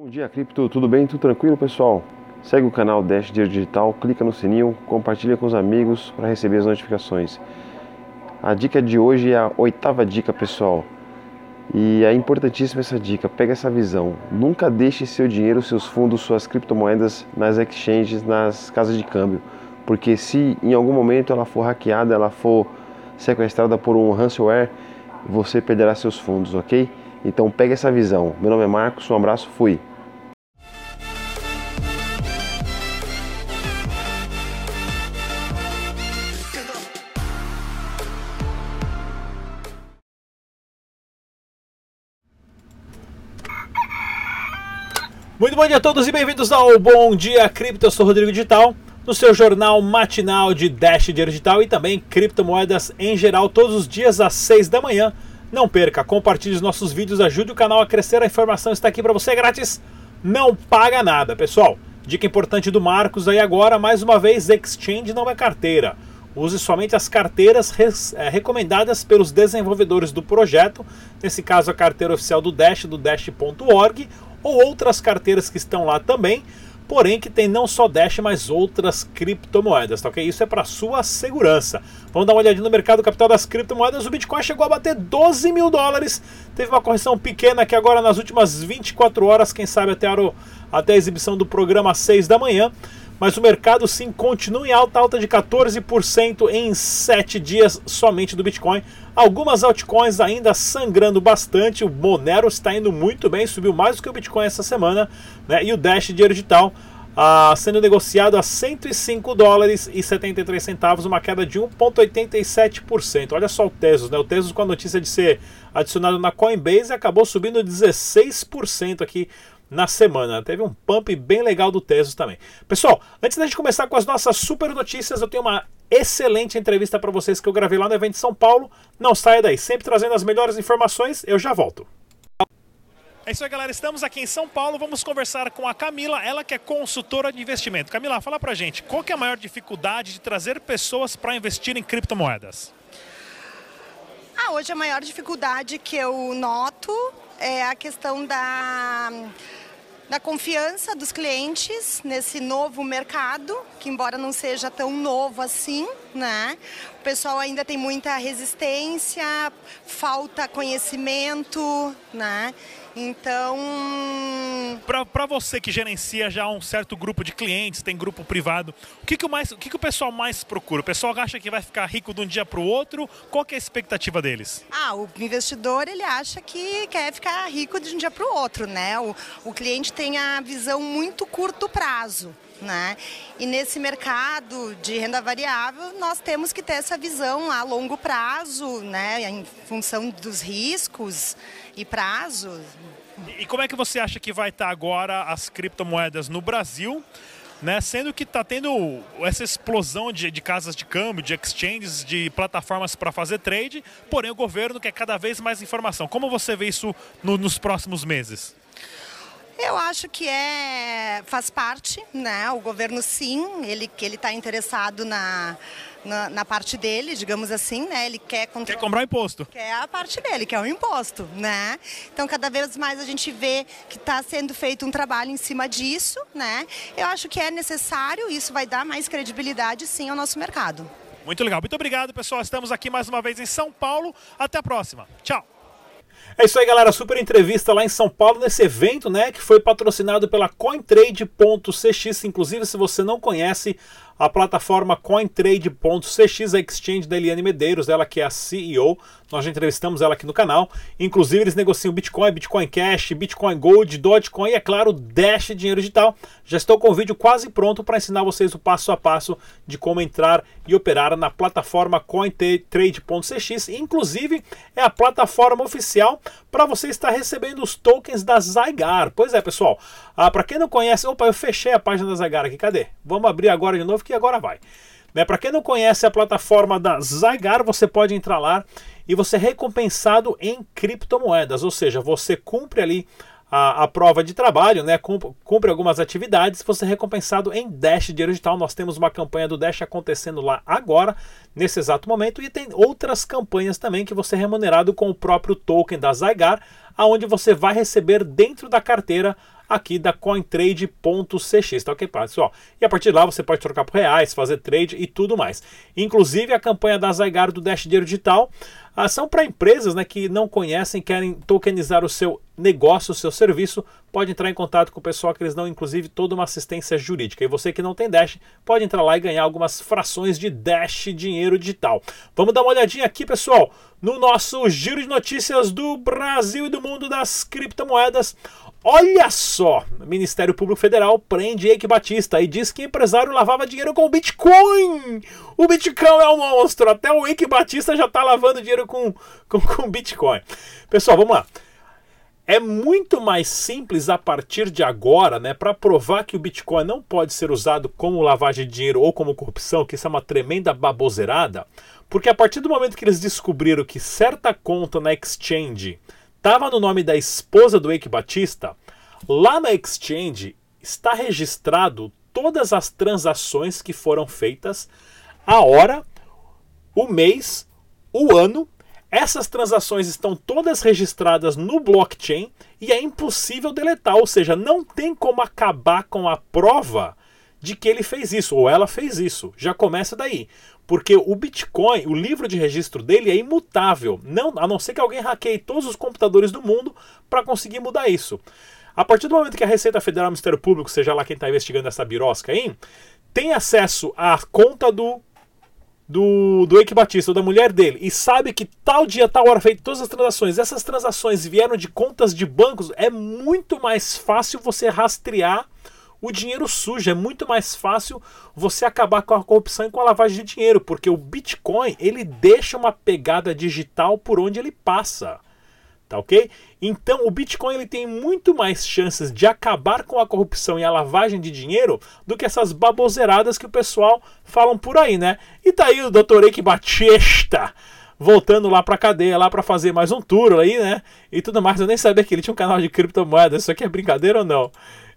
Bom dia, cripto, tudo bem? Tudo tranquilo, pessoal? Segue o canal Dash Dinheiro Digital, clica no sininho, compartilha com os amigos para receber as notificações. A dica de hoje é a oitava dica, pessoal. E é importantíssima essa dica, pega essa visão. Nunca deixe seu dinheiro, seus fundos, suas criptomoedas nas exchanges, nas casas de câmbio. Porque se em algum momento ela for hackeada, ela for sequestrada por um ransomware, você perderá seus fundos, ok? Então pega essa visão. Meu nome é Marcos, um abraço, fui. Muito bom dia a todos e bem-vindos ao Bom Dia Cripto. Eu sou Rodrigo Digital, no seu jornal matinal de Dash Dinheiro Digital e também criptomoedas em geral, todos os dias às 6 da manhã. Não perca, compartilhe os nossos vídeos, ajude o canal a crescer. A informação está aqui para você grátis, não paga nada, pessoal. Dica importante do Marcos aí agora, mais uma vez, Exchange não é carteira. Use somente as carteiras res, é, recomendadas pelos desenvolvedores do projeto, nesse caso a carteira oficial do Dash, do Dash.org, ou outras carteiras que estão lá também, porém que tem não só Dash, mas outras criptomoedas, tá ok? Isso é para sua segurança. Vamos dar uma olhadinha no mercado capital das criptomoedas. O Bitcoin chegou a bater 12 mil dólares, teve uma correção pequena aqui agora nas últimas 24 horas, quem sabe até a, até a exibição do programa às 6 da manhã mas o mercado sim continua em alta, alta de 14% em 7 dias somente do Bitcoin. Algumas altcoins ainda sangrando bastante, o Monero está indo muito bem, subiu mais do que o Bitcoin essa semana, né? e o Dash Dinheiro Digital ah, sendo negociado a 105 dólares e 73 centavos, uma queda de 1,87%. Olha só o Tesos, né? O Tesos com a notícia de ser adicionado na Coinbase acabou subindo 16% aqui na semana. Teve um pump bem legal do Tesos também. Pessoal, antes da gente começar com as nossas super notícias, eu tenho uma excelente entrevista para vocês que eu gravei lá no evento de São Paulo. Não saia daí, sempre trazendo as melhores informações. Eu já volto. É isso aí, galera. Estamos aqui em São Paulo. Vamos conversar com a Camila, ela que é consultora de investimento. Camila, fala pra gente, qual que é a maior dificuldade de trazer pessoas para investir em criptomoedas? Ah, hoje a maior dificuldade que eu noto é a questão da da confiança dos clientes nesse novo mercado, que embora não seja tão novo assim, né? O pessoal ainda tem muita resistência, falta conhecimento, né? Então. Para você que gerencia já um certo grupo de clientes, tem grupo privado, o que, que, o, mais, o, que, que o pessoal mais procura? O pessoal acha que vai ficar rico de um dia para o outro? Qual que é a expectativa deles? Ah, o investidor ele acha que quer ficar rico de um dia para o outro, né? O, o cliente tem a visão muito curto prazo. Né? E nesse mercado de renda variável, nós temos que ter essa visão a longo prazo, né? em função dos riscos e prazos. E como é que você acha que vai estar agora as criptomoedas no Brasil? Né, sendo que está tendo essa explosão de, de, casas de câmbio, de exchanges, de plataformas para fazer trade, porém o governo quer cada vez mais informação. Como você vê isso no, nos próximos meses? Eu acho que é faz parte, né? O governo sim, ele que ele está interessado na, na, na, parte dele, digamos assim, né? Ele quer controlar, quer comprar imposto. Quer a parte dele, que é o imposto, né? Então cada vez mais a gente vê que está sendo feito um trabalho em cima disso, né? Eu acho que é necessário, isso vai dar mais credibilidade sim ao nosso mercado. Muito legal. Muito obrigado, pessoal. Estamos aqui mais uma vez em São Paulo. Até a próxima. Tchau. É isso aí, galera. Super entrevista lá em São Paulo nesse evento, né? Que foi patrocinado pela CoinTrade.cx. Inclusive, se você não conhece, a plataforma CoinTrade.cx, a exchange da Eliane Medeiros, ela que é a CEO. Nós já entrevistamos ela aqui no canal. Inclusive, eles negociam Bitcoin, Bitcoin Cash, Bitcoin Gold, Dogecoin e, é claro, Dash Dinheiro Digital. Já estou com o vídeo quase pronto para ensinar vocês o passo a passo de como entrar e operar na plataforma CoinTrade.cx. Inclusive, é a plataforma oficial para você estar recebendo os tokens da Zygar. Pois é, pessoal. Ah, para quem não conhece, opa, eu fechei a página da Zygar aqui. Cadê? Vamos abrir agora de novo que agora vai. Né, Para quem não conhece a plataforma da Zygar, você pode entrar lá e você é recompensado em criptomoedas, ou seja, você cumpre ali a, a, prova de trabalho, né? Cumpre algumas atividades, você é recompensado em Dash Dinheiro Digital. Nós temos uma campanha do Dash acontecendo lá agora, nesse exato momento, e tem outras campanhas também que você é remunerado com o próprio token da Zygar, aonde você vai receber dentro da carteira aqui da cointrade.cx, tá ok, pessoal? E a partir de lá você pode trocar por reais, fazer trade e tudo mais. Inclusive a campanha da Zygar do Dash Dinheiro Digital ah, são para empresas né, que não conhecem, querem tokenizar o seu negócio, o seu serviço, pode entrar em contato com o pessoal que eles dão, inclusive, toda uma assistência jurídica. E você que não tem Dash, pode entrar lá e ganhar algumas frações de Dash dinheiro digital. Vamos dar uma olhadinha aqui, pessoal, no nosso giro de notícias do Brasil e do mundo das criptomoedas. Olha só, o Ministério Público Federal prende Eike Batista e diz que empresário lavava dinheiro com Bitcoin. O Bitcoin é um monstro. Até o Eike Batista já está lavando dinheiro com, com, com Bitcoin. Pessoal, vamos lá. É muito mais simples a partir de agora, né, para provar que o Bitcoin não pode ser usado como lavagem de dinheiro ou como corrupção, que isso é uma tremenda baboseirada, porque a partir do momento que eles descobriram que certa conta na exchange estava no nome da esposa do Eike Batista, lá na exchange está registrado todas as transações que foram feitas, a hora, o mês, o ano. Essas transações estão todas registradas no blockchain e é impossível deletar, ou seja, não tem como acabar com a prova de que ele fez isso ou ela fez isso. Já começa daí. Porque o Bitcoin, o livro de registro dele é imutável, não, a não ser que alguém hackeie todos os computadores do mundo para conseguir mudar isso. A partir do momento que a Receita Federal, o Ministério Público, seja lá quem está investigando essa birosca aí, tem acesso à conta do do, do Eike Batista, ou da mulher dele, e sabe que tal dia, tal hora feito todas as transações, essas transações vieram de contas de bancos, é muito mais fácil você rastrear o dinheiro sujo. É muito mais fácil você acabar com a corrupção e com a lavagem de dinheiro, porque o Bitcoin ele deixa uma pegada digital por onde ele passa. Tá ok? Então o Bitcoin ele tem muito mais chances de acabar com a corrupção e a lavagem de dinheiro do que essas baboseiradas que o pessoal falam por aí, né? E tá aí o Dr. Eike Batista voltando lá pra cadeia, lá para fazer mais um tour aí, né? E tudo mais. Eu nem sabia que ele tinha um canal de criptomoedas. Isso aqui é brincadeira ou não?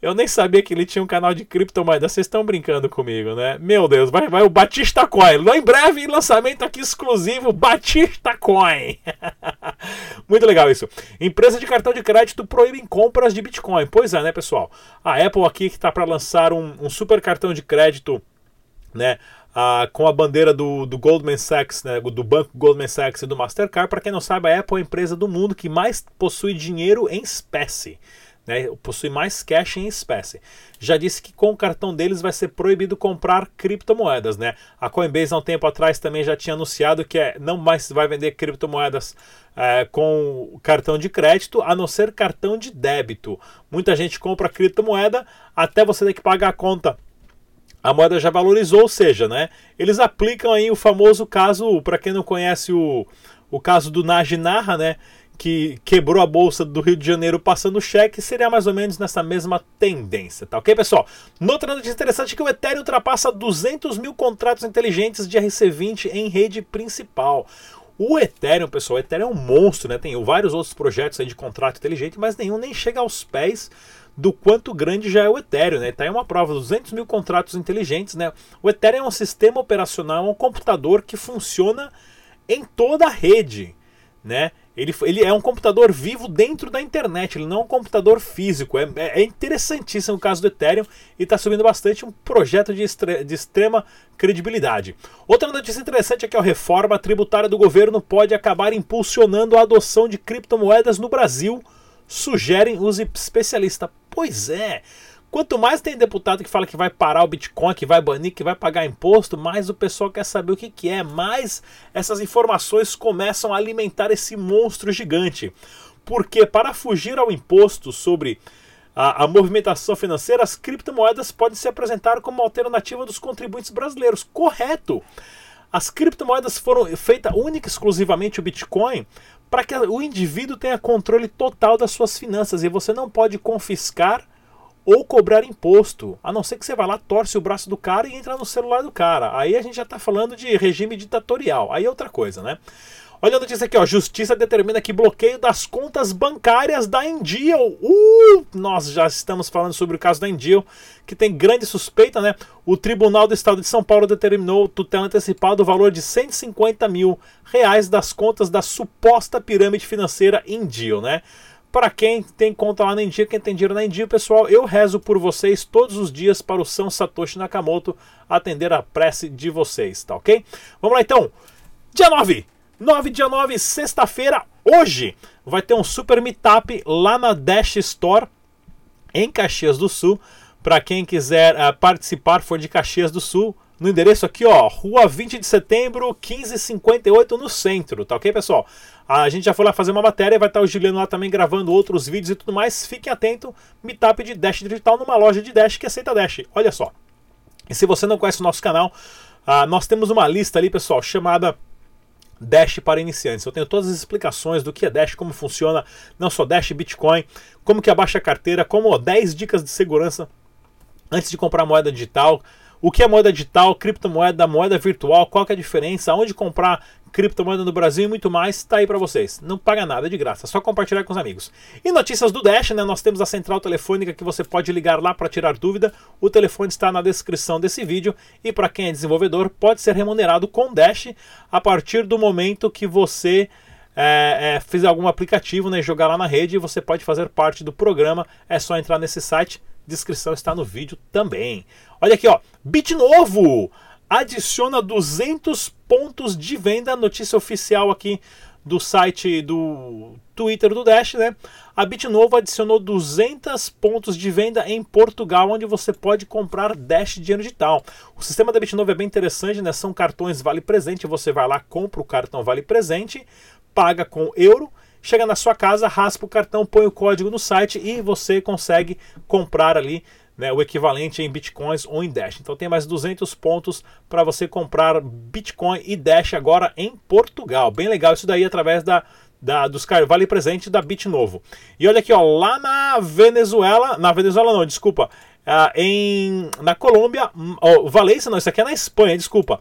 Eu nem sabia que ele tinha um canal de criptomoeda. Vocês estão brincando comigo, né? Meu Deus, vai, vai o Batista Coin. Em breve, lançamento aqui exclusivo: Batista Coin. Muito legal isso. Empresa de cartão de crédito proíbem compras de Bitcoin. Pois é, né, pessoal? A Apple aqui que está para lançar um, um super cartão de crédito, né? Ah, com a bandeira do, do Goldman Sachs, né, do banco Goldman Sachs e do Mastercard. Para quem não sabe, a Apple é a empresa do mundo que mais possui dinheiro em espécie né, possui mais cash em espécie. Já disse que com o cartão deles vai ser proibido comprar criptomoedas. Né? A Coinbase há um tempo atrás também já tinha anunciado que é, não mais vai vender criptomoedas é, com cartão de crédito, a não ser cartão de débito. Muita gente compra criptomoeda até você ter que pagar a conta a moeda já valorizou, ou seja, né, eles aplicam aí o famoso caso, para quem não conhece o, o caso do Najinarra, né, que quebrou a bolsa do Rio de Janeiro passando cheque, seria mais ou menos nessa mesma tendência, tá ok, pessoal? Outra notícia interessante é que o Ethereum ultrapassa 200 mil contratos inteligentes de RC20 em rede principal. O Ethereum, pessoal, o Ethereum é um monstro, né? Tem vários outros projetos aí de contrato inteligente, mas nenhum nem chega aos pés do quanto grande já é o Ethereum, né? Tá aí uma prova, 200 mil contratos inteligentes, né? O Ethereum é um sistema operacional, é um computador que funciona em toda a rede, né? Ele, ele é um computador vivo dentro da internet, ele não é um computador físico. É, é, é interessantíssimo o caso do Ethereum e está subindo bastante um projeto de, de extrema credibilidade. Outra notícia interessante é que a reforma tributária do governo pode acabar impulsionando a adoção de criptomoedas no Brasil, sugerem os especialistas. Pois é. Quanto mais tem deputado que fala que vai parar o Bitcoin, que vai banir, que vai pagar imposto, mais o pessoal quer saber o que, que é. Mais essas informações começam a alimentar esse monstro gigante. Porque para fugir ao imposto sobre a, a, movimentação financeira, as criptomoedas podem se apresentar como alternativa dos contribuintes brasileiros. Correto! As criptomoedas foram feitas única e exclusivamente o Bitcoin para que o indivíduo tenha controle total das suas finanças e você não pode confiscar ou cobrar imposto. A não ser que você vá lá, torce o braço do cara e entra no celular do cara. Aí a gente já está falando de regime ditatorial. Aí é outra coisa, né? Olha a notícia aqui, ó. Justiça determina que bloqueio das contas bancárias da Endio. Uh, nós já estamos falando sobre o caso da Endio, que tem grande suspeita, né? O Tribunal do Estado de São Paulo determinou tutela antecipada o valor de 150 mil reais das contas da suposta pirâmide financeira Endio, né? Para quem tem conta lá na India, quem tem dinheiro na India, pessoal, eu rezo por vocês todos os dias para o São Satoshi Nakamoto atender a prece de vocês, tá ok? Vamos lá então. Dia 9, 9 dia 9, sexta-feira, hoje, vai ter um super meetup lá na Dash Store em Caxias do Sul. Para quem quiser uh, participar, for de Caxias do Sul, no endereço aqui, ó, Rua 20 de Setembro, 1558 no centro, tá ok, pessoal? A gente já foi lá fazer uma matéria, vai estar o Juliano lá também gravando outros vídeos e tudo mais. Fiquem atentos, Meetup de Dash Digital numa loja de Dash que aceita Dash. Olha só. E se você não conhece o nosso canal, uh, nós temos uma lista ali, pessoal, chamada Dash para iniciantes. Eu tenho todas as explicações do que é Dash, como funciona, não só Dash, Bitcoin, como que abaixa a carteira, como ó, 10 dicas de segurança antes de comprar moeda digital. O que é moeda digital, criptomoeda, moeda virtual, qual é a diferença, onde comprar criptomoeda no Brasil e muito mais, está aí para vocês. Não paga nada de graça, só compartilhar com os amigos. E notícias do Dash, né? Nós temos a central telefônica que você pode ligar lá para tirar dúvida. O telefone está na descrição desse vídeo e para quem é desenvolvedor pode ser remunerado com Dash a partir do momento que você é, é, fizer algum aplicativo, né, jogar lá na rede, você pode fazer parte do programa. É só entrar nesse site descrição está no vídeo também. Olha aqui, ó, Bit novo adiciona 200 pontos de venda, notícia oficial aqui do site do Twitter do Dash, né? A Bitnovo adicionou 200 pontos de venda em Portugal, onde você pode comprar Dash dinheiro digital. O sistema da Bitnovo é bem interessante, né? São cartões Vale Presente, você vai lá, compra o cartão Vale Presente, paga com euro chega na sua casa, raspa o cartão, põe o código no site e você consegue comprar ali né, o equivalente em bitcoins ou em Dash. Então tem mais 200 pontos para você comprar Bitcoin e Dash agora em Portugal. Bem legal isso daí através da, da dos Vale Presente da Bitnovo. E olha aqui, ó, lá na Venezuela, na Venezuela não, desculpa, uh, em na Colômbia, oh, Valência não, isso aqui é na Espanha, desculpa.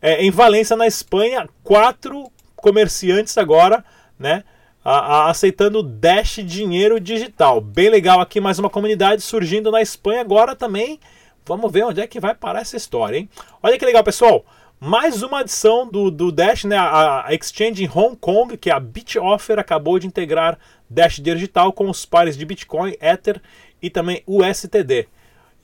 É, em Valência, na Espanha, quatro comerciantes agora, né? A, a, aceitando Dash dinheiro digital. Bem legal aqui, mais uma comunidade surgindo na Espanha agora também. Vamos ver onde é que vai parar essa história, hein? Olha que legal, pessoal. Mais uma adição do, do Dash, né? A, a exchange em Hong Kong, que é a BitOffer, acabou de integrar Dash digital com os pares de Bitcoin, Ether e também USTD.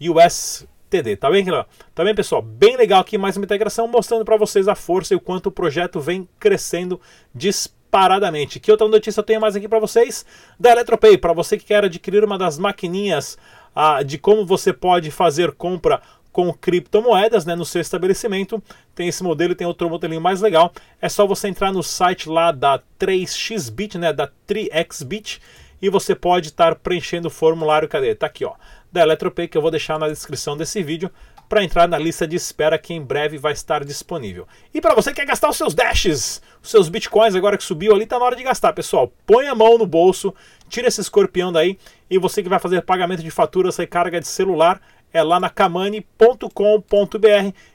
USTD, tá bem? Tá bem, pessoal? Bem legal aqui, mais uma integração mostrando para vocês a força e o quanto o projeto vem crescendo disparadamente paradamente. Que outra notícia eu tenho mais aqui para vocês? Da Eletropay, para você que quer adquirir uma das maquininhas ah, de como você pode fazer compra com criptomoedas né, no seu estabelecimento. Tem esse modelo e tem outro modelinho mais legal. É só você entrar no site lá da 3xBit, né, da 3xBit, e você pode estar preenchendo o formulário. Cadê? Tá aqui, ó. Da Eletropay, que eu vou deixar na descrição desse vídeo para entrar na lista de espera que em breve vai estar disponível. E para você que quer gastar os seus dashes, os seus bitcoins agora que subiu ali, tá na hora de gastar, pessoal. Põe a mão no bolso, tira esse escorpião daí e você que vai fazer pagamento de faturas, recarga de celular, é lá na kamani.com.br,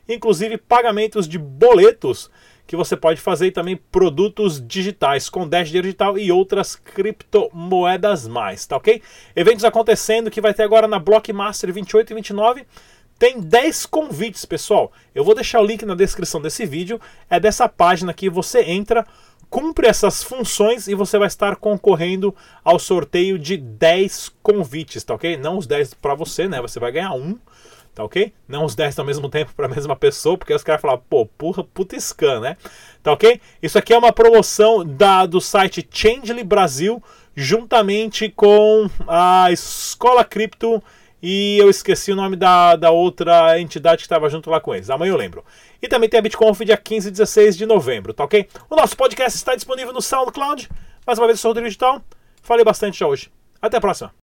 inclusive pagamentos de boletos que você pode fazer e também produtos digitais com Dash Digital e outras criptomoedas mais, tá ok? Eventos acontecendo que vai ter agora na Blockmaster 28 e 29 tem 10 convites, pessoal. Eu vou deixar o link na descrição desse vídeo. É dessa página que você entra, cumpre essas funções e você vai estar concorrendo ao sorteio de 10 convites, tá ok? Não os 10 para você, né? Você vai ganhar um, tá ok? Não os 10 ao mesmo tempo para a mesma pessoa, porque os caras falam, pô, porra, puta scan, né? Tá ok? Isso aqui é uma promoção da, do site Changely Brasil, juntamente com a Escola Cripto e eu esqueci o nome da, da outra entidade que estava junto lá com eles. Amanhã eu lembro. E também tem a BitConf dia 15 e 16 de novembro, tá ok? O nosso podcast está disponível no SoundCloud. Mais uma vez, eu sou o Rodrigo Digital. Falei bastante já hoje. Até a próxima.